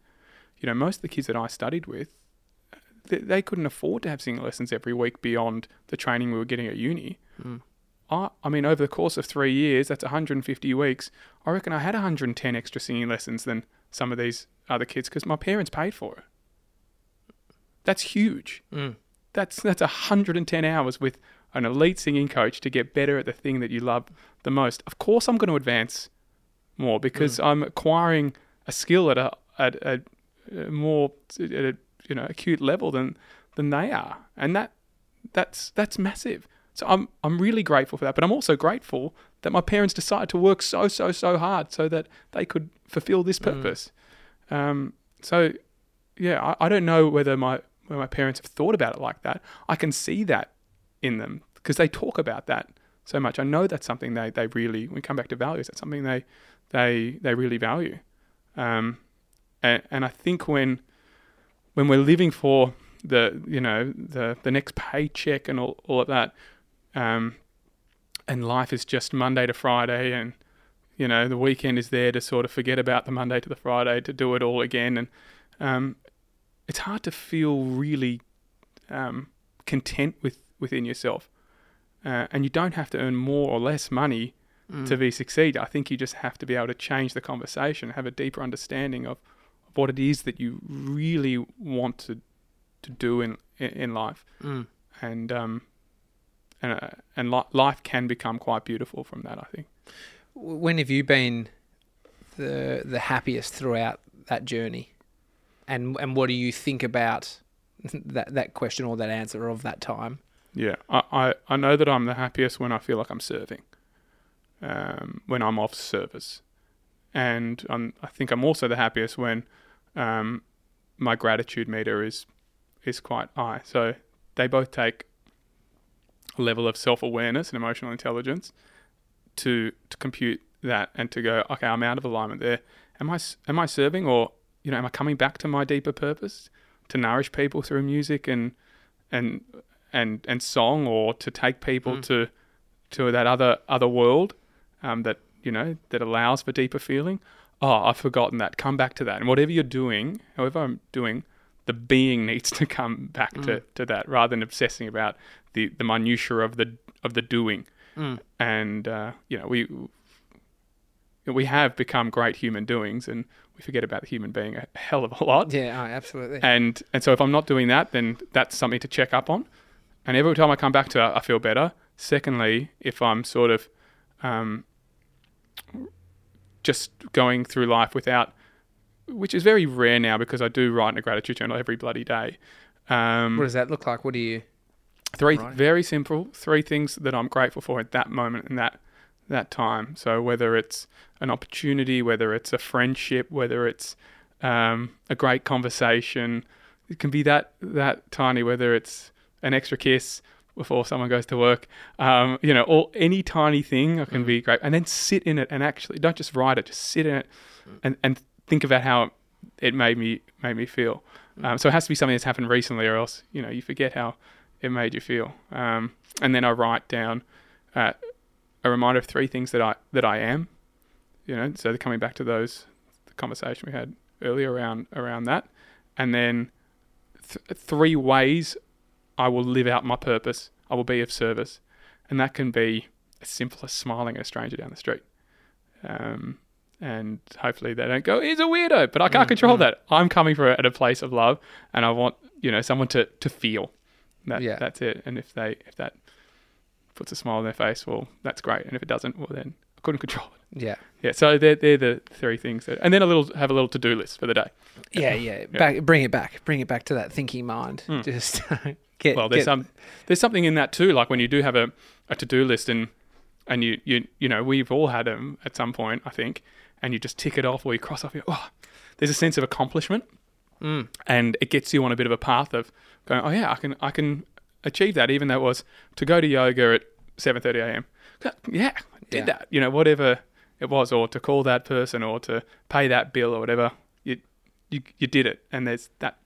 You know, most of the kids that I studied with, they, they couldn't afford to have singing lessons every week beyond the training we were getting at uni. Mm. I, I mean, over the course of three years, that's 150 weeks. I reckon I had 110 extra singing lessons than some of these other kids because my parents paid for it. That's huge. Mm. That's that's 110 hours with an elite singing coach to get better at the thing that you love the most. Of course, I'm going to advance more because I'm acquiring a skill at a at a, a more at a you know acute level than than they are, and that that's that's massive. So I'm I'm really grateful for that, but I'm also grateful that my parents decided to work so so so hard so that they could fulfill this purpose. Um, so yeah, I, I don't know whether my whether my parents have thought about it like that. I can see that in them because they talk about that so much. I know that's something they, they really when we come back to values, that's something they they they really value. Um, and, and I think when when we're living for the you know the the next paycheck and all, all of that, um, and life is just Monday to Friday, and you know the weekend is there to sort of forget about the Monday to the Friday to do it all again, and um, it's hard to feel really um, content with within yourself, uh, and you don't have to earn more or less money Mm. to be succeed. I think you just have to be able to change the conversation, have a deeper understanding of, of what it is that you really want to to do in in, life, Mm. and um, and uh, and li- life can become quite beautiful from that. I think. When have you been the the happiest throughout that journey? And and what do you think about that that question or that answer of that time? Yeah, I, I, I know that I'm the happiest when I feel like I'm serving, um, when I'm off service, and I'm, I think I'm also the happiest when um, my gratitude meter is is quite high. So they both take a level of self awareness and emotional intelligence to to compute that and to go, okay, I'm out of alignment there. Am I am I serving or you know am I coming back to my deeper purpose to nourish people through music and and and and song or to take people Mm. to to that other other world um, that you know that allows for deeper feeling. Oh, I've forgotten that. Come back to that. And whatever you're doing, however I'm doing, the being needs to come back to, Mm. to that rather than obsessing about the the minutia of the of the doing. Mm. And uh, you know we we have become great human doings, and we forget about the human being a hell of a lot. Yeah, oh, absolutely. And and so if I'm not doing that, then that's something to check up on. And every time I come back to it, I feel better. Secondly, if I'm sort of um, just going through life without, which is very rare now because I do write in a gratitude journal every bloody day. Um, what does that look like? What do you? three Right. very simple three things that I'm grateful for at that moment and that that time. So whether it's an opportunity, whether it's a friendship, whether it's um, a great conversation, it can be that that tiny. Whether it's an extra kiss before someone goes to work, um, you know, or any tiny thing can be great. And then sit in it and actually don't just write it, just sit in it and and think about how it made me made me feel. Um, so it has to be something that's happened recently, or else you know you forget how it made you feel. Um, and then I write down uh, a reminder of three things that I that I am. You know, so coming back to those the conversation we had earlier around around that, and then th- three ways I will live out my purpose. I will be of service, and that can be as simple as smiling at a stranger down the street. Um, and hopefully they don't go, he's a weirdo, but I can't control that. I'm coming for it at a place of love, and I want you know someone to to feel that Yeah. that's it. And if they if that puts a smile on their face, well, that's great. And if it doesn't, well, then I couldn't control it. Yeah. Yeah, so they're they're the three things, that, and then a little have a little to do list for the day. Yeah, yeah. Back, bring it back. Bring it back to that thinking mind. Just get. Well, there's get- some there's something in that too. Like when you do have a, a to do list and and you you you know we've all had them at some point, I think, and you just tick it off or you cross off. You oh, there's a sense of accomplishment, Mm. and it gets you on a bit of a path of going, oh yeah, I can I can achieve that, even though it was to go to yoga at 7:30 a.m. Yeah, I did Yeah. that. You know, whatever it was, or to call that person, or to pay that bill, or whatever. You you you did it, and there's that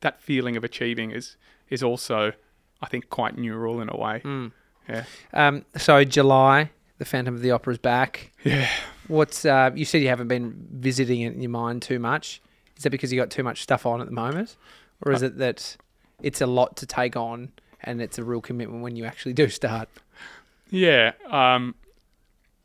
that feeling of achieving is is also, I think, quite neural in a way. Mm. Yeah, Um, so July, the Phantom of the Opera's back. yeah. What's uh, you said you haven't been visiting it in your mind too much. Is that because you got too much stuff on at the moment, or Uh, is it that it's a lot to take on and it's a real commitment when you actually do start? Yeah, um,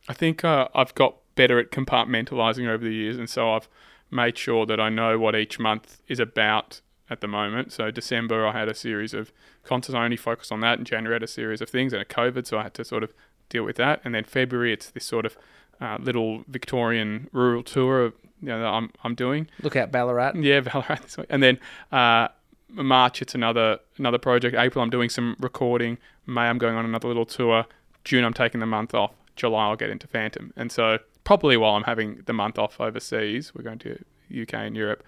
I think uh, I've got better at compartmentalizing over the years, and so I've made sure that I know what each month is about at the moment. So December, I had a series of concerts. I only focused on that. In January, I had a series of things, and a COVID, so I had to sort of deal with that. And then February, it's this sort of uh, little Victorian rural tour of, you know, that I'm I'm doing. Look out, Ballarat. Yeah, Ballarat this week. And then uh, March, it's another another project. April, I'm doing some recording. May, I'm going on another little tour. June, I'm taking the month off. July, I'll get into Phantom. And so probably while I'm having the month off overseas, we're going to UK and Europe.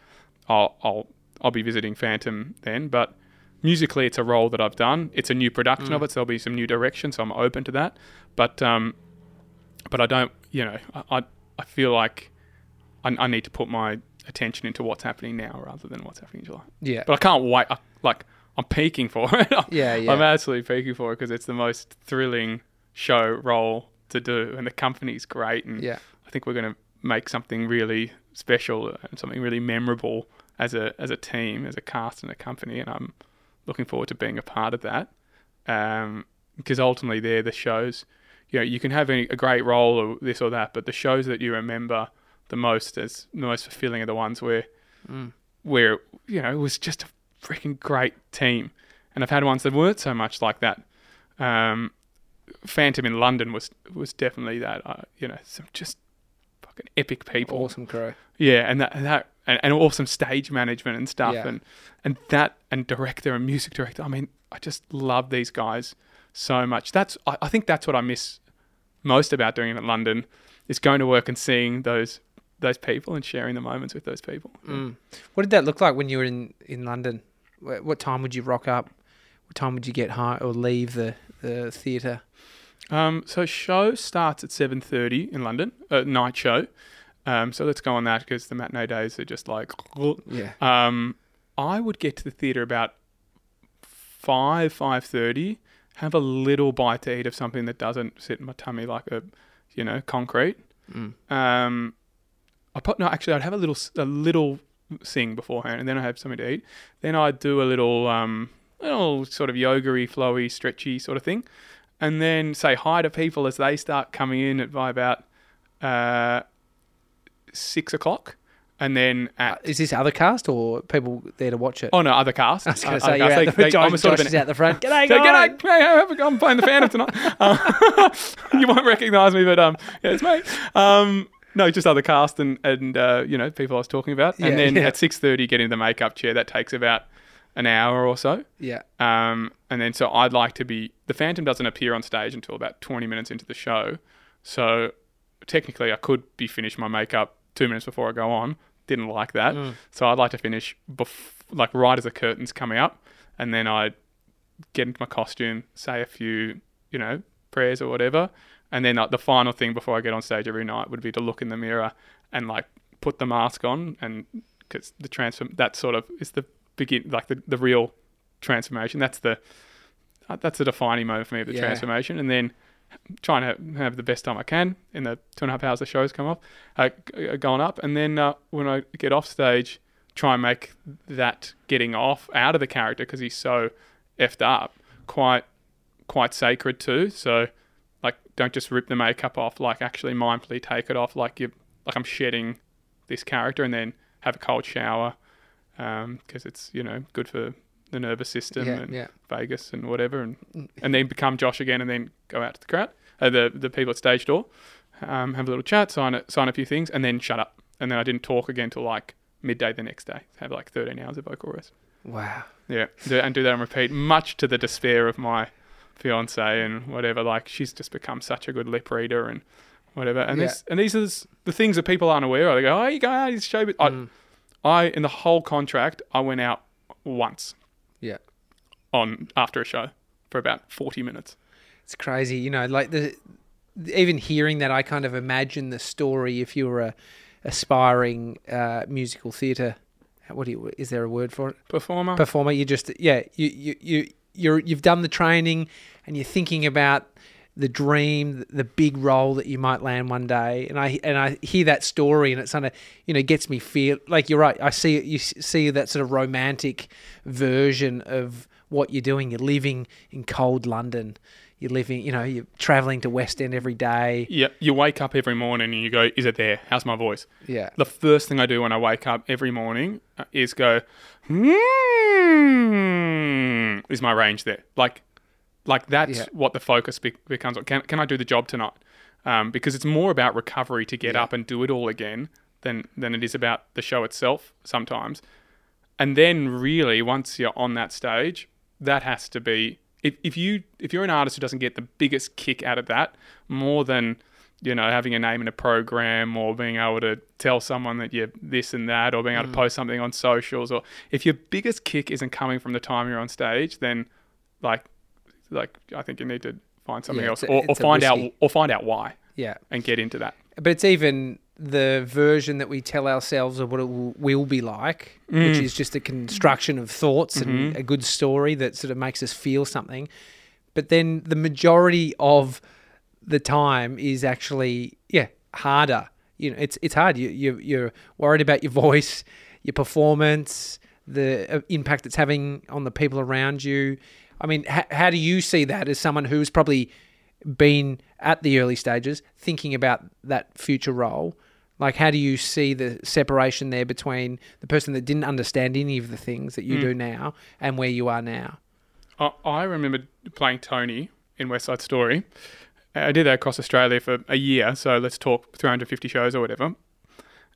I'll I'll I'll be visiting Phantom then. But musically, it's a role that I've done. It's a new production of it, so there'll be some new direction. So I'm open to that. But um, but I don't. You know, I I, feel like I, I need to put my attention into what's happening now rather than what's happening in July. Yeah. But I can't wait. I, like I'm peaking for it. Yeah, yeah. I'm absolutely peaking for it because it's the most thrilling show role to do, and the company's great, and Yeah. I think we're going to make something really special and something really memorable as a as a team, as a cast and a company, and I'm looking forward to being a part of that. Um, because ultimately, they're the shows. You know, you can have a, a great role or this or that, but the shows that you remember the most as the most fulfilling are the ones where where you know it was just a freaking great team. And I've had ones that weren't so much like that. Um, Phantom in London was was definitely that. Uh, you know, some just fucking epic people. Awesome crew. Yeah, and that and that and, and awesome stage management and stuff, Yeah. and and that and director and music director. I mean, I just love these guys so much. That's I, I think that's what I miss most about doing it in London is going to work and seeing those those people and sharing the moments with those people. Mm. What did that look like when you were in, in London? What, what time would you rock up? What time would you get home or leave the, the theatre? Um, so show starts at seven thirty in London, uh, night show. Um, so let's go on that because the matinee days are just like. Yeah. Um, I would get to the theatre about five five thirty. Have a little bite to eat of something that doesn't sit in my tummy like a, you know, concrete. Mm. Um, I put no. Actually, I'd have a little a little sing beforehand, and then I have something to eat. Then I'd do a little um, little sort of yoga-y, flowy, stretchy sort of thing, and then say hi to people as they start coming in at by about uh, six o'clock, and then at Is this other cast or people there to watch it? oh no, other cast. I was going Uh, to say, you're cast. out They- the, they- Josh, I'm sort Josh of is an- out the front. G'day, So, guys. g'day, hey, I'm playing the Phantom tonight. Uh, you won't recognise me, but um, yeah, it's me. Um, no, just other cast and and uh, you know people I was talking about, Yeah, and then yeah. at six thirty, get into the makeup chair. That takes about an hour or so. Yeah. Um, and then so I'd like to be the Phantom doesn't appear on stage until about twenty minutes into the show, So technically, I could be finished my makeup two minutes before I go on. Didn't like that, Mm. so I'd like to finish bef- like right as the curtains coming up, and then I get into my costume, say a few, you know, prayers or whatever, and then like, the final thing before I get on stage every night would be to look in the mirror and like put the mask on, and because the transform that sort of is the begin like the the real transformation. That's the uh, that's the defining moment for me of the Yeah. transformation, and then trying to have the best time I can in the two and a half hours the shows come off, uh, going up, and then uh, when I get off stage, try and make that getting off out of the character because he's so effed up quite quite sacred too. So like, don't just rip the makeup off. Like, actually mindfully take it off. Like you, like I'm shedding this character, and then have a cold shower because it's you know good for the nervous system Yeah, and yeah. vagus and whatever, and and then become Josh again, and then go out to the crowd, uh, the the people at stage door, um, have a little chat, sign a, sign a few things, and then shut up. And then I didn't talk again till like midday the next day. Have like 13 hours of vocal rest. Wow. Yeah, and do that and repeat, much to the despair of my fiance and whatever. Like she's just become such a good lip reader and whatever. And Yeah. this and these are the things that people aren't aware of. They go, "Oh, you go out to show," but Mm. I, I in the whole contract, I went out once Yeah. on after a show for about 40 minutes. It's crazy, you know, like the even hearing that I kind of imagine the story if you were a aspiring uh, musical theatre what do you is there a word for it? Performer. Performer, you just yeah, you you you you're you've done the training and you're thinking about the dream, the big role that you might land one day, and I and I hear that story, and it sort of you know gets me feel like you're right. I see you see that sort of romantic version of what you're doing. You're living in cold London. You're living, you know, you're traveling to West End every day. yeah, you wake up every morning and you go, "Is it there? How's my voice?" Yeah, The first thing I do when I wake up every morning uh, is go, hmm, is my range there? Like, like that's Yeah. what the focus be- becomes. on. Can can I do the job tonight? Um, because it's more about recovery to get Yeah. up and do it all again than than it is about the show itself sometimes. And then really, once you're on that stage, that has to be if, if you if you're an artist who doesn't get the biggest kick out of that more than you know having a name in a program or being able to tell someone that you're this and that or being able to post something on socials or if your biggest kick isn't coming from the time you're on stage then like like I think you need to find something Yeah, else a- or, or find out or find out why yeah. and get into that But it's even the version that we tell ourselves of what it will, will be like, which Mm. is just a construction of thoughts and Mhm. a good story that sort of makes us feel something. But then the majority of the time is actually, yeah, harder. You know, it's it's hard. You you you're worried about your voice, your performance, the uh, impact it's having on the people around you. I mean, h- how do you see that as someone who's probably been at the early stages thinking about that future role? Like, how do you see the separation there between the person that didn't understand any of the things that you Mm. do now and where you are now? I, I remember playing Tony in West Side Story. I did that across Australia for a year, so let's talk 350 shows or whatever.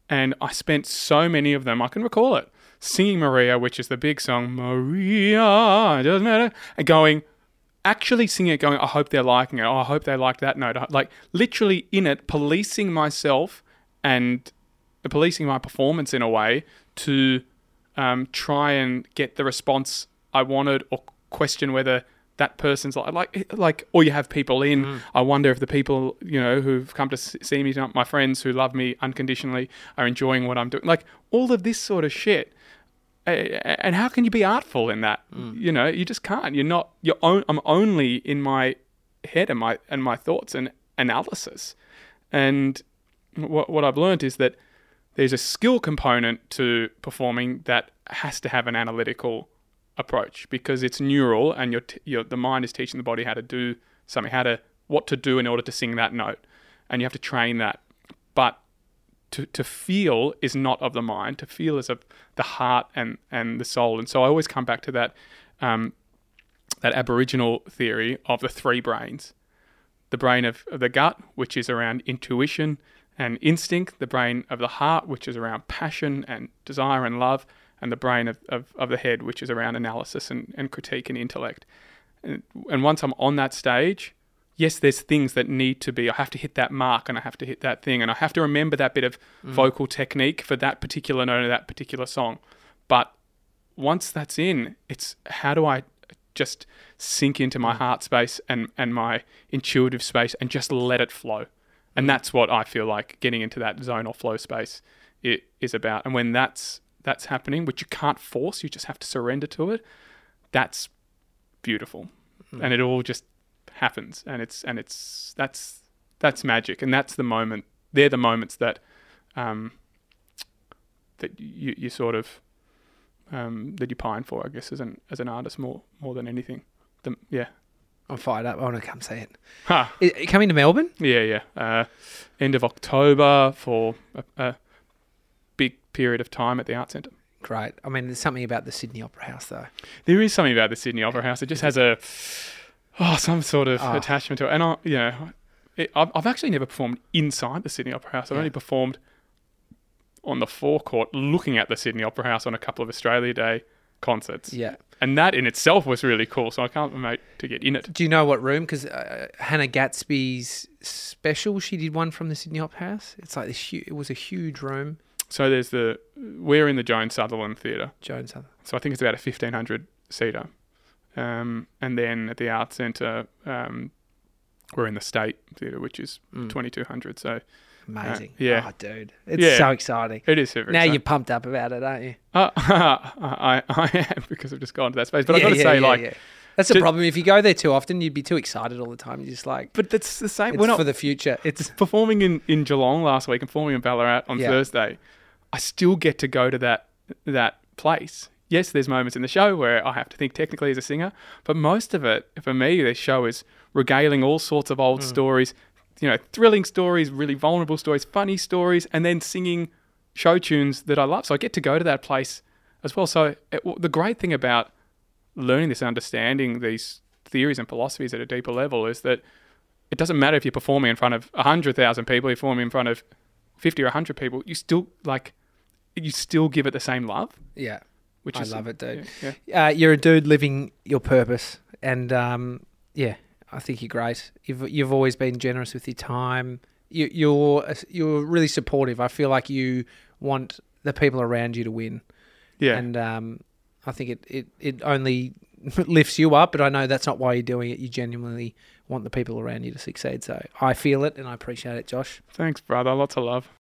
And I spent so many of them, I can recall it, singing Maria, which is the big song, Maria, it doesn't matter, and going, actually singing it, going, I hope they're liking it. Oh, I hope they like that note. Like, literally in it, policing myself and uh, policing my performance in a way to um, try and get the response I wanted or question whether that person's like like like or you have people in mm. I wonder if the people you know who've come to see me my friends who love me unconditionally are enjoying what I'm doing like all of this sort of shit and how can you be artful in that? Mm. You know you just can't. You're not you're on, I'm only in my head and my and my thoughts and analysis. And what what I've learned is that there's a skill component to performing that has to have an analytical approach because it's neural and your your the mind is teaching the body how to do something how to what to do in order to sing that note. And you have to train that. But to, to feel is not of the mind to feel is of the heart and and the soul and so I always come back to that um, that aboriginal theory of the three brains the brain of, of the gut, which is around intuition and instinct, the brain of the heart, which is around passion and desire and love, and the brain of, of, of the head, which is around analysis and, and critique and intellect. And, and once I'm on that stage, yes, there's things that need to be. I have to hit that mark, and I have to hit that thing, and I have to remember that bit of mm. vocal technique for that particular note of that particular song. But once that's in, it's how do I just sink into my mm. heart space and, and my intuitive space and just let it flow. And mm. that's what I feel like getting into that zone or flow space it is about. And when that's that's happening, which you can't force, you just have to surrender to it, that's beautiful. And it all just happens and it's and it's that's that's magic and that's the moment they're the moments that um that you, you sort of um, that you pine for, I guess, as an as an artist more more than anything. The, yeah, I'm fired up. I want to come see it. ha, I- I coming to Melbourne? yeah, yeah. Uh, end of October for a, a big period of time at the art centre. Great. I mean, there's something about the Sydney Opera House, though. There is something about the Sydney Opera House. It just has a oh some sort of Oh. attachment to it. And I, you know, it, I've, I've actually never performed inside the Sydney Opera House. I've Yeah. only performed on the forecourt, looking at the Sydney Opera House on a couple of Australia Day concerts. Yeah. and that in itself was really cool. So I can't wait to get in it. Do you know what room? Because uh, Hannah Gadsby's special, she did one from the Sydney Opera House. It's like this. Hu- it was a huge room. So there's the we're in the Joan Sutherland Theatre. Jones. Sutherland. So I think it's about a fifteen hundred seater. Um, and then at the Art Centre, um, we're in the State Theatre, which is Mm. twenty two hundred. So Amazing. yeah. Oh, dude. It's Yeah. so exciting. it is super. now exciting. you're pumped up about it, aren't you? Uh, I, I am because I've just gone to that space. But I've got to yeah, say, yeah, like, yeah. that's the problem. If you go there too often, you'd be too excited all the time. You're just like, but that's the same. it's We're not for the future. It's performing in, in Geelong last week and performing in Ballarat on Yeah. Thursday. I still get to go to that that place. Yes, there's moments in the show where I have to think technically as a singer, but most of it, for me, this show is regaling all sorts of old hmm. stories, you know, thrilling stories, really vulnerable stories, funny stories, and then singing show tunes that I love. So I get to go to that place as well. So it, the great thing about learning this, understanding these theories and philosophies at a deeper level is that it doesn't matter if you're performing in front of 100,000 people, you're performing in front of 50 or 100 people, you still like, you still give it the same love, yeah. Which I is love it, dude. Yeah, yeah. Uh, you're a dude living your purpose, and um, yeah, I think you're great. You've you've always been generous with your time. You, you're you're really supportive. I feel like you want the people around you to win, yeah. and um, I think it, it it only lifts you up. But I know that's not why you're doing it. You genuinely want the people around you to succeed. So I feel it, and I appreciate it, Josh. Thanks, brother. Lots of love.